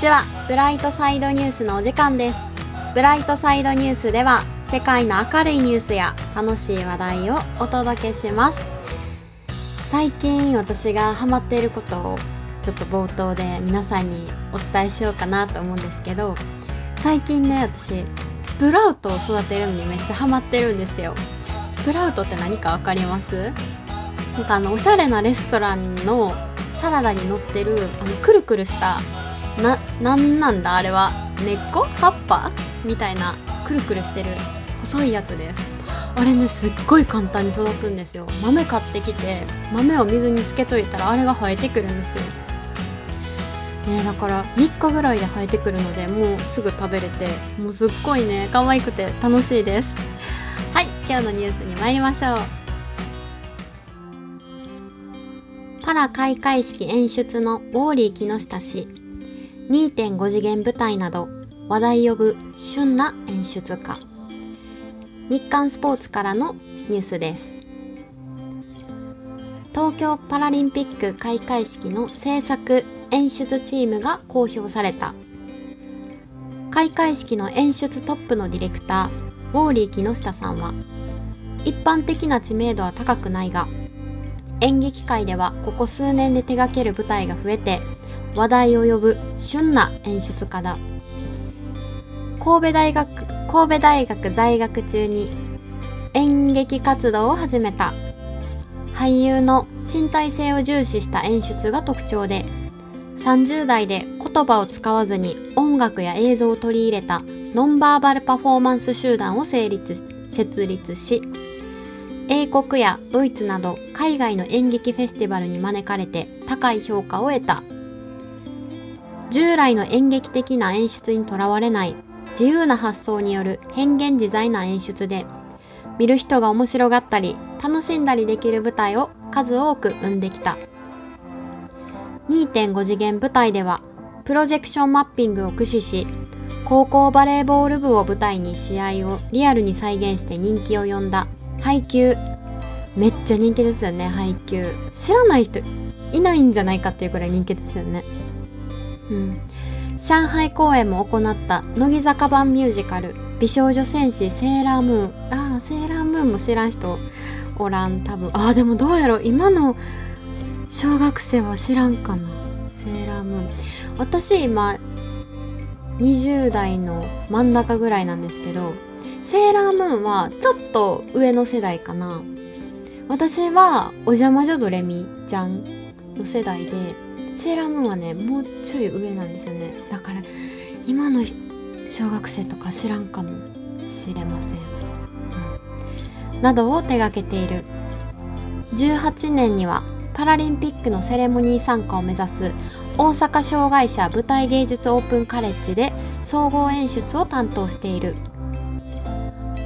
ちは。ブライトサイドニュースのお時間です。ブライトサイドニュースでは世界の明るいニュースや楽しい話題をお届けします。最近私がハマっていることをちょっと冒頭で皆さんにお伝えしようかなと思うんですけど最近ね私スプラウトを育てるのにめっちゃハマってるんですよ。スプラウトって何か分かります？なんかあのおしゃれなレストランのサラダに乗ってるあのくるくるしたななんなんだ？あれは根っこ？葉っぱ？みたいなくるくるしてる細いやつです。あれねすっごい簡単に育つんですよ。豆買ってきて豆を水につけといたらあれが生えてくるんですよ。ねだから3日ぐらいで生えてくるのでもうすぐ食べれてもうすっごいね可愛くて楽しいです。はい今日のニュースに参りましょう。パラ開会式演出のウォーリー木下氏。2.5次元舞台など話題呼ぶ旬な演出家。日刊スポーツからのニュースです。東京パラリンピック開会式の制作演出チームが公表された。開会式の演出トップのディレクターウォーリー木下さんは一般的な知名度は高くないが演劇界ではここ数年で手掛ける舞台が増えて話題を呼ぶ旬な演出家だ。神戸大学神戸大学在学中に演劇活動を始めた。俳優の身体性を重視した演出が特徴で30代で言葉を使わずに音楽や映像を取り入れたノンバーバルパフォーマンス集団を成立設立し英国やドイツなど海外の演劇フェスティバルに招かれて高い評価を得た。従来の演劇的な演出にとらわれない自由な発想による変幻自在な演出で見る人が面白がったり楽しんだりできる舞台を数多く生んできた。2.5次元舞台ではプロジェクションマッピングを駆使し高校バレーボール部を舞台に試合をリアルに再現して人気を呼んだ配給めっちゃ人気ですよね配給知らない人いないんじゃないかっていうくらい人気ですよね。うん。上海公演も行った乃木坂版ミュージカル美少女戦士セーラームーン。ああセーラームーンも知らん人おらん多分。ああでもどうやろ今の小学生は知らんかな。セーラームーン。私今20代の真ん中ぐらいなんですけどセーラームーンはちょっと上の世代かな。私はお邪魔女ドレミちゃんの世代でセーラームーンはねもうちょい上なんですよね。だから今の小学生とか知らんかもしれません、うん、などを手掛けている。18年にはパラリンピックのセレモニー参加を目指す大阪障害者舞台芸術オープンカレッジで総合演出を担当している。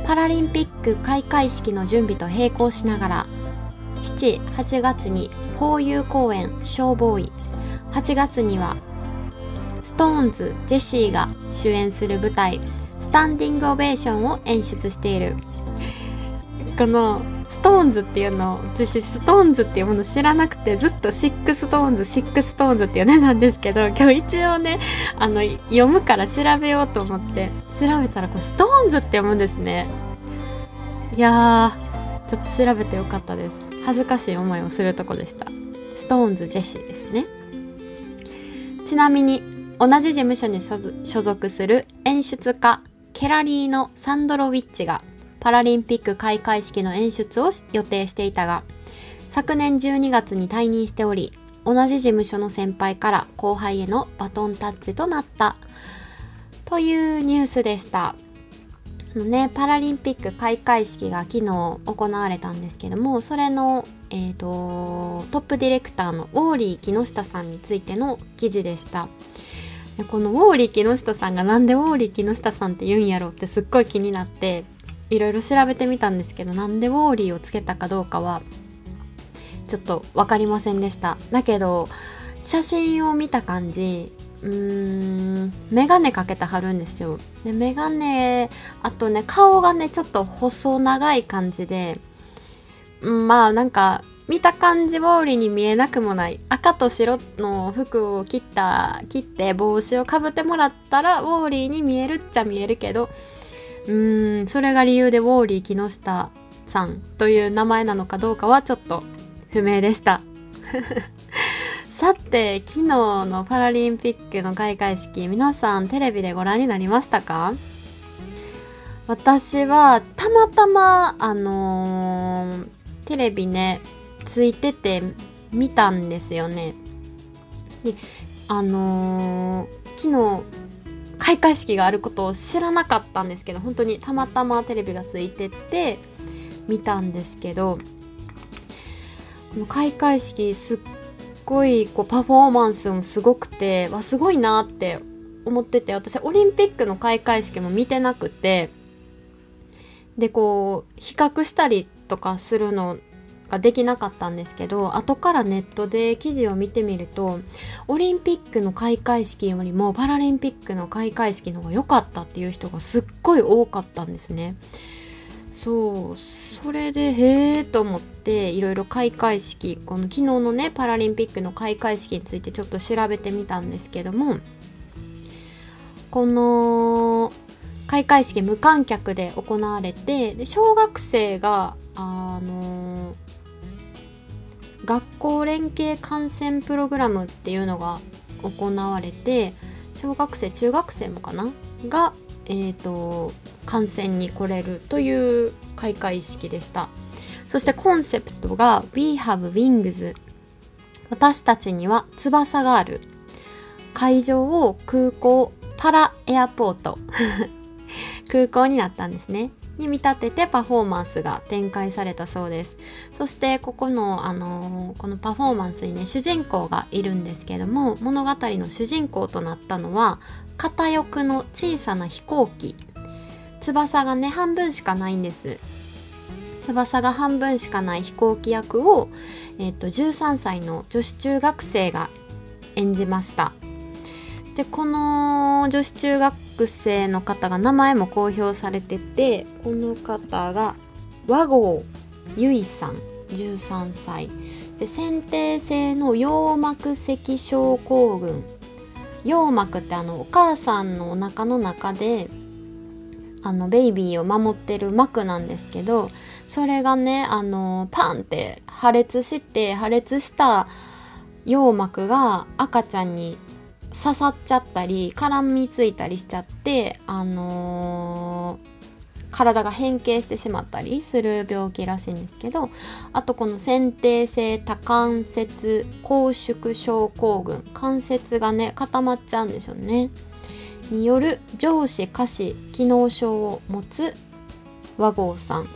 パラリンピック開会式の準備と並行しながら78月にホーユー公演「ショーボーイ」8月にはストーンズジェシーが主演する舞台「スタンディングオベーション」を演出している。このストーンズっていうのを私ストーンズっていうもの知らなくてずっとシックストーンズシックストーンズっていうねなんですけど今日一応ねあの読むから調べようと思って調べたらこれストーンズって読むんですね。いやーちょっと調べてよかったです。恥ずかしい思いをするとこでした。ストーンズジェシーですね。ちなみに同じ事務所に所属する演出家ケラリーのサンドロウィッチがパラリンピック開会式の演出を予定していたが昨年12月に退任しており同じ事務所の先輩から後輩へのバトンタッチとなったというニュースでした。ね、パラリンピック開会式が昨日行われたんですけどもそれの、えーと、トップディレクターのウォーリー木下さんについての記事でした。このウォーリー木下さんがなんでウォーリー木下さんって言うんやろうってすっごい気になっていろいろ調べてみたんですけどなんでウォーリーをつけたかどうかはちょっと分かりませんでした。だけど写真を見た感じうーん眼鏡かけてはるんですよ。で眼鏡あとね顔がねちょっと細長い感じで、うん、まあなんか見た感じウォーリーに見えなくもない。赤と白の服を切った切って帽子をかぶってもらったらウォーリーに見えるっちゃ見えるけどうーんそれが理由でウォーリー木下さんという名前なのかどうかはちょっと不明でした。さて昨日のパラリンピックの開会式皆さんテレビでご覧になりましたか？私はたまたまあのー、テレビねついてて見たんですよね。であのー、昨日開会式があることを知らなかったんですけど本当にたまたまテレビがついてて見たんですけどこの開会式すっごいこうパフォーマンスもすごくてわすごいなって思ってて私オリンピックの開会式も見てなくてでこう比較したりとかするのができなかったんですけど後からネットで記事を見てみるとオリンピックの開会式よりもパラリンピックの開会式の方が良かったっていう人がすっごい多かったんですね。そうそれでへえと思っていろいろ開会式この昨日のねパラリンピックの開会式についてちょっと調べてみたんですけどもこの開会式無観客で行われてで小学生があの学校連携観戦プログラムっていうのが行われて小学生中学生もかな？が、えーと、観戦に来れるという開会式でした。そしてコンセプトが「We have wings」私たちには翼がある。会場を空港パラエアポート。空港になったんですね。に見立ててパフォーマンスが展開されたそうです。そしてここの、あのー、このパフォーマンスにね主人公がいるんですけども物語の主人公となったのは片翼の小さな飛行機。翼がね半分しかないんです。翼が半分しかない飛行機役を、えーと、13歳の女子中学生が演じました。でこの女子中学生の方が名前も公表されててこの方が和合ゆいさん13歳。で先天性の羊膜赤症候群。羊膜ってあのお母さんのお腹の中であのベイビーを守ってる膜なんですけどそれがねあのパンって破裂して破裂した羊膜が赤ちゃんに刺さっちゃったり絡みついたりしちゃってあのー、体が変形してしまったりする病気らしいんですけどあとこの先天性多関節拘縮症候群関節がね固まっちゃうんでしょうね。による上肢下肢機能症を持つ和合さん。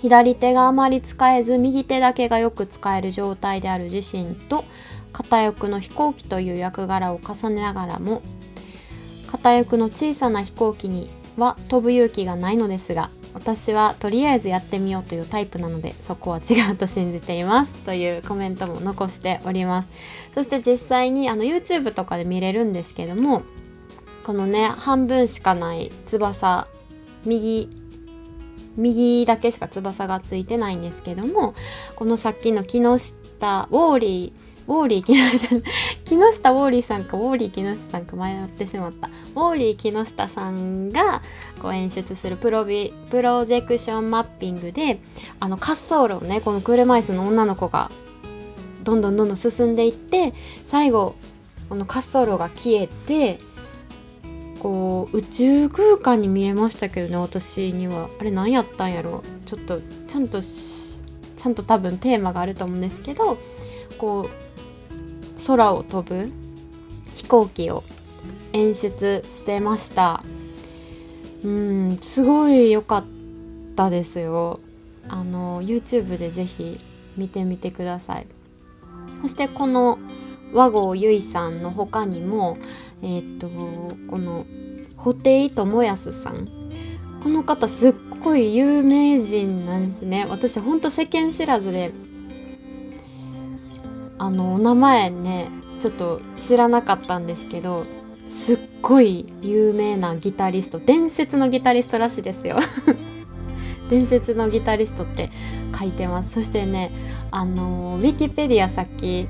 左手があまり使えず右手だけがよく使える状態である自身と片翼の飛行機という役柄を重ねながらも片翼の小さな飛行機には飛ぶ勇気がないのですが私はとりあえずやってみようというタイプなのでそこは違うと信じています。というコメントも残しております。そして実際にあの YouTube とかで見れるんですけどもこのね半分しかない翼右右だけしか翼がついてないんですけどもこのさっきの木下ウォーリーウォーリー木下 木下ウォーリーさんかウォーリー木下さんか迷ってしまった。ウォーリー木下さんがこう演出するプロビプロジェクションマッピングであの滑走路をねこの車椅子の女の子がどんどんどんどん進んでいって最後この滑走路が消えてこう宇宙空間に見えましたけどね私には。あれ何やったんやろ。ちょっとちゃんとちゃんと多分テーマがあると思うんですけどこう空を飛ぶ飛行機を演出してました。うんすごい良かったですよ。あの YouTube でぜひ見てみてください。そしてこの和合由衣さんの他にもえっ、とこの布袋寅泰さん。この方すっごい有名人なんですね。私ほんと世間知らずであのお名前ねちょっと知らなかったんですけどすっごい有名なギタリスト伝説のギタリストらしいですよ。伝説のギタリストって書いてます。そしてねあのウィキペディアさっき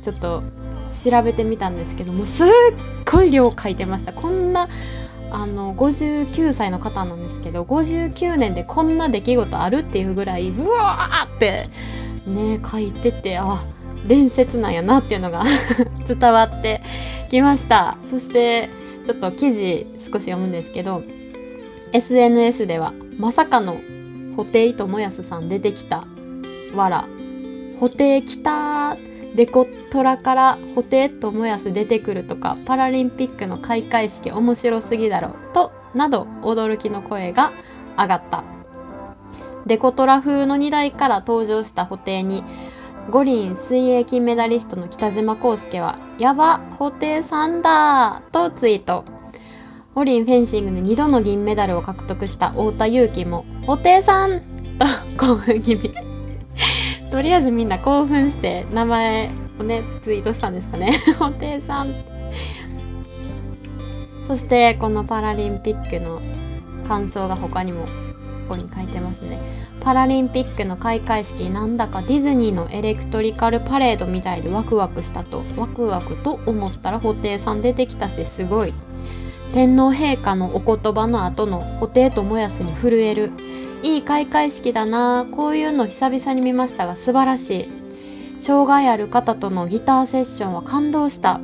ちょっと調べてみたんですけどもすっごい量書いてました。こんなあの59歳の方なんですけど59年でこんな出来事あるっていうぐらいうわーってね書いててあ伝説なんやなっていうのが 伝わってきました。そしてちょっと記事少し読むんですけど SNS ではまさかの布袋寅泰さん出てきたわら布袋きたデコトラから布袋寅泰出てくるとかパラリンピックの開会式面白すぎだろとなど驚きの声が上がったデコトラ風の荷台から登場した布袋に五輪水泳金メダリストの北島康介は「やば布袋さんだ!」とツイート五輪フェンシングで2度の銀メダルを獲得した太田祐樹も「布袋さん!」と興奮気味とりあえずみんな興奮して名前をねツイートしたんですかね。布袋さん。そしてこのパラリンピックの感想が他にもここに書いてますね。パラリンピックの開会式なんだかディズニーのエレクトリカルパレードみたいでワクワクしたとワクワクと思ったら布袋さん出てきたしすごい。天皇陛下のお言葉の後の布袋ともやすに震える。いい開会式だなこういうの久々に見ましたが素晴らしい障害ある方とのギターセッションは感動した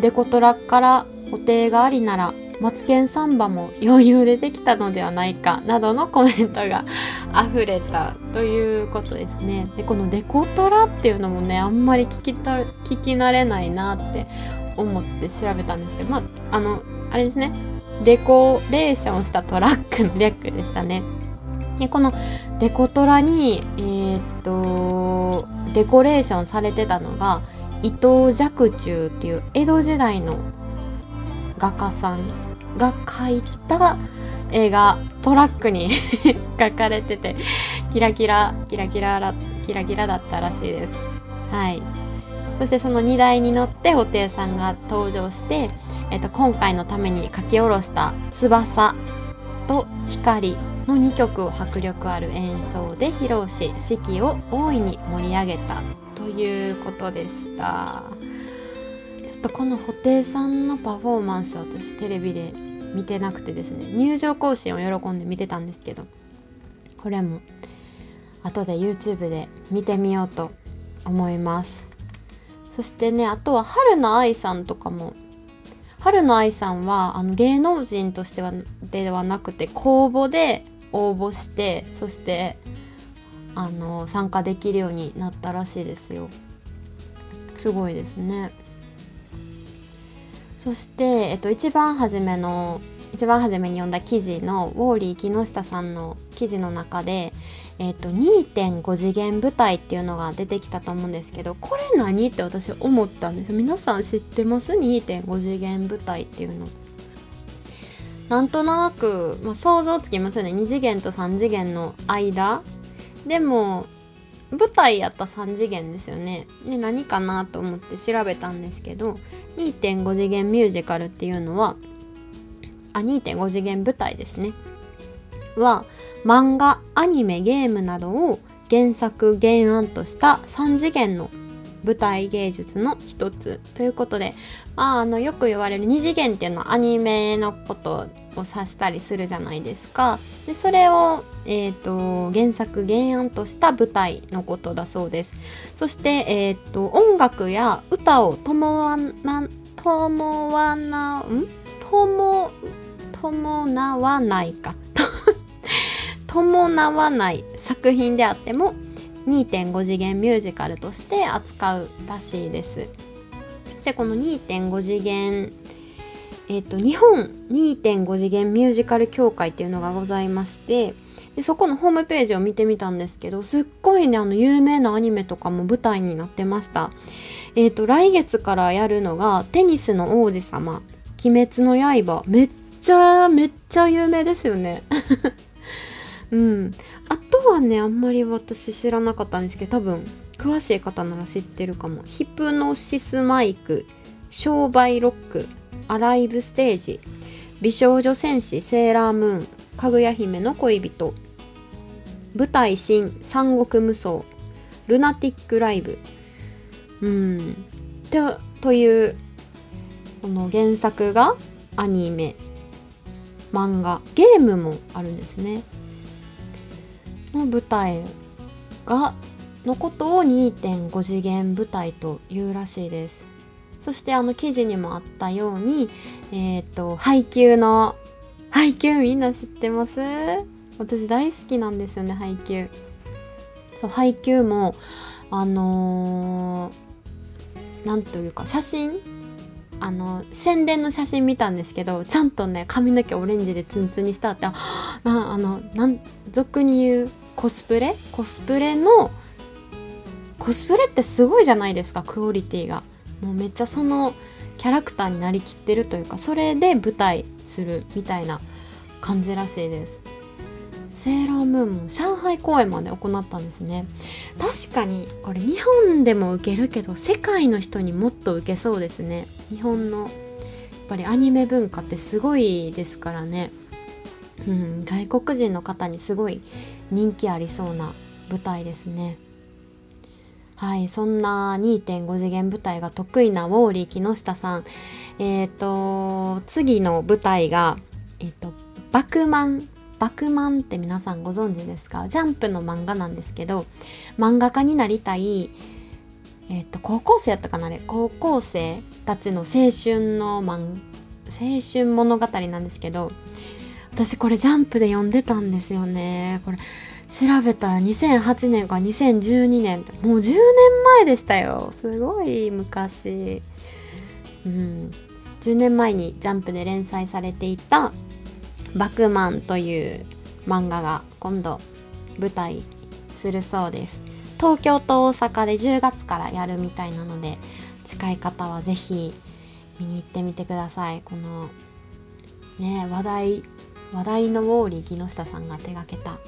デコトラから布袋がありならマツケンサンバも余裕でできたのではないかなどのコメントが 溢れたということですね。でこのデコトラっていうのもねあんまり聞きた聞き慣れないなって思って調べたんですけどまああのあれですねデコレーションしたトラックの略でしたね。でこのデコトラにえー、っとデコレーションされてたのが伊藤若冲っていう江戸時代の画家さんが描いた絵がトラックに 描かれててキラキラキラキラキラキラだったらしいです。はい。そしてその荷台に乗って布袋さんが登場して、えっと、今回のために書き下ろした「翼」と「光」の2曲を迫力ある演奏で披露し式を大いに盛り上げたということでした。ちょっとこの布袋さんのパフォーマンス私テレビで見てなくてですね入場行進を喜んで見てたんですけどこれも後で YouTube で見てみようと思いますそしてねあとは春菜愛さんとかも春菜愛さんはあの芸能人としてはではなくて公募で応募してそしてあの参加できるようになったらしいですよすごいですねそして、えっと、一番初めの一番初めに読んだ記事のウォーリー木下さんの記事の中で、えっと、2.5次元舞台っていうのが出てきたと思うんですけどこれ何？って私思ったんです皆さん知ってます ?2.5 次元舞台っていうの。なんとなく、まあ、想像つきますよね。2次元と3次元の間。でも舞台やった3次元ですよね。で何かなと思って調べたんですけど2.5次元ミュージカルっていうのはあ2.5次元舞台ですね。は漫画アニメゲームなどを原作原案とした3次元の舞台芸術の一つということで、まあ、あのよく言われる2次元っていうのはアニメのことを指したりするじゃないですか。でそれを、えーと、原作原案とした舞台のことだそうです。そして、えーと、音楽や歌を伴わな伴な、ん？伴伴わないか 伴わない作品であっても2.5次元ミュージカルとして扱うらしいですそしてこの2.5次元えっ、ー、と日本2.5次元ミュージカル協会っていうのがございましてでそこのホームページを見てみたんですけどすっごいねあの有名なアニメとかも舞台になってました。えっ、ー、と来月からやるのが「テニスの王子様」「鬼滅の刃」めっちゃめっちゃ有名ですよね。うん。あとはねあんまり私知らなかったんですけど多分詳しい方なら知ってるかも。ヒプノシスマイク商売ロック。アライブステージ。美少女戦士セーラームーン。かぐや姫の恋人。舞台新三国無双。ルナティックライブ。うん。とというこの原作がアニメ。漫画。ゲームもあるんですね。の舞台がのことを2.5次元舞台というらしいです。そしてあの記事にもあったようにえっ、ー、と配給の配給みんな知ってます？私大好きなんですよね配給そう配給もあのー、なんというか写真？あの宣伝の写真見たんですけどちゃんとね髪の毛オレンジでツンツンにしたってなあのなん俗に言うコスプレ？コスプレのコスプレってすごいじゃないですかクオリティが。もうめっちゃそのキャラクターになりきってるというかそれで舞台するみたいな感じらしいです。セーラームーンも上海公演まで行ったんですね。確かにこれ日本でも受けるけど世界の人にもっと受けそうですね。日本のやっぱりアニメ文化ってすごいですからね、うん、外国人の方にすごい人気ありそうな舞台ですね。はいそんな2.5次元舞台が得意なウォーリー木下さん。えっ、ー、と次の舞台がえっ、ー、とバクマン。バクマンって皆さんご存知ですか？ジャンプの漫画なんですけど漫画家になりたいえっ、ー、と高校生やったかなあれ。高校生たちの青春の漫青春物語なんですけど私これジャンプで読んでたんですよね。これ調べたら2008年から2012年もう10年前でしたよ。すごい昔。うん。10年前にジャンプで連載されていた「バクマン」という漫画が今度舞台するそうです。東京と大阪で10月からやるみたいなので近い方は是非見に行ってみてください。このね話題話題のウォーリー木下さんが手がけた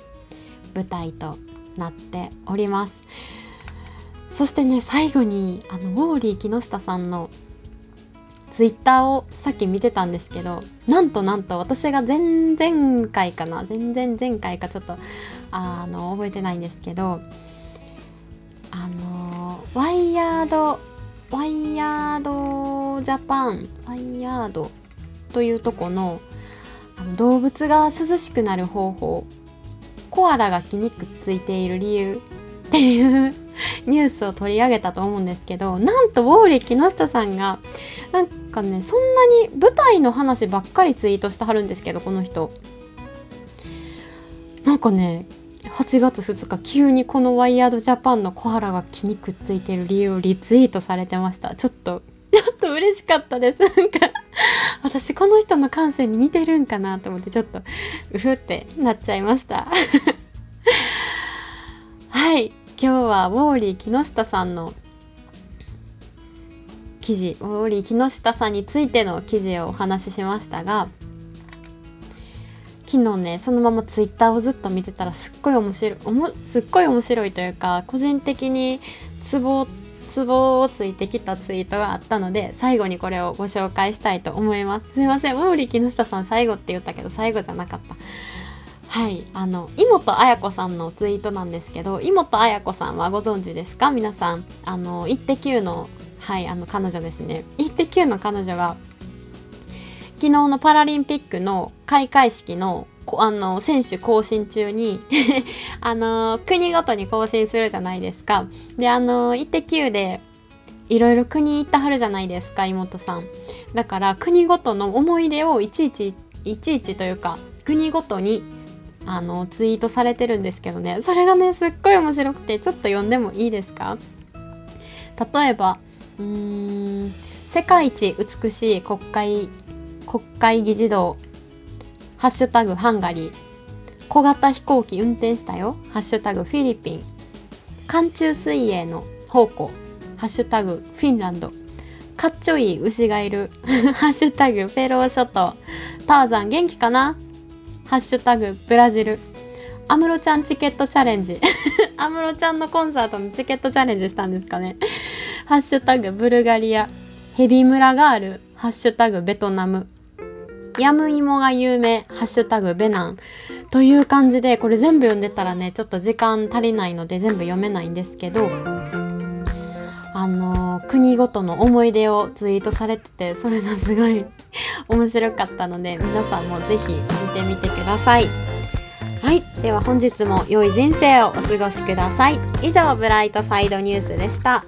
舞台となっております。そしてね最後にあのウォーリー木下さんのツイッターをさっき見てたんですけどなんとなんと私が前々回かな全然前回かちょっとあの覚えてないんですけどあのワイヤードワイヤードジャパンワイヤードというとこのあの動物が涼しくなる方法コアラが木にくっついている理由っていうニュースを取り上げたと思うんですけどなんとウォーリー木下さんがなんかねそんなに舞台の話ばっかりツイートしてはるんですけどこの人。なんかね8月2日急にこのワイヤードジャパンのコアラが木にくっついてる理由をリツイートされてました。ちょっとちょっと嬉しかったです。なんか私この人の感性に似てるんかなと思ってちょっとうふってなっちゃいました。はい今日はウォーリー木下さんの記事ウォーリー木下さんについての記事をお話ししましたが昨日ねそのままツイッターをずっと見てたらすっごい面白いおもすっごい面白いというか個人的にツボってツボをついてきたツイートがあったので最後にこれをご紹介したいと思います。すいません。ウォーリー木下さん最後って言ったけど最後じゃなかった。はい。あの妹綾子さんのツイートなんですけど妹綾子さんはご存知ですか？皆さん。あの「イッテ Q!」のはいあの彼女ですね「イッテ Q!」の彼女が昨日のパラリンピックの開会式のあの選手更新中に あの国ごとに更新するじゃないですか。であの「イッテ Q!」でいろいろ国行ったはるじゃないですか妹さん。だから国ごとの思い出をいちいちいちいちというか国ごとにあのツイートされてるんですけどね。それがねすっごい面白くてちょっと読んでもいいですか？例えばうーん世界一美しい国会国会議事堂ハッシュタグハンガリー小型飛行機運転したよ。ハッシュタグフィリピン。寒中水泳の宝庫ハッシュタグフィンランド。かっちょいい牛がいる。ハッシュタグフェロー諸島。ターザン元気かな？ハッシュタグブラジル。安室ちゃんチケットチャレンジ。安室ちゃんのコンサートのチケットチャレンジしたんですかね？ハッシュタグブルガリア。ヘビ村がある。ハッシュタグベトナム。ヤムイモが有名ハッシュタグベナンという感じでこれ全部読んでたらねちょっと時間足りないので全部読めないんですけどあの国ごとの思い出をツイートされててそれがすごい面白かったので皆さんも是非見てみてください。はい。では本日も良い人生をお過ごしください。以上、ブライトサイドニュースでした。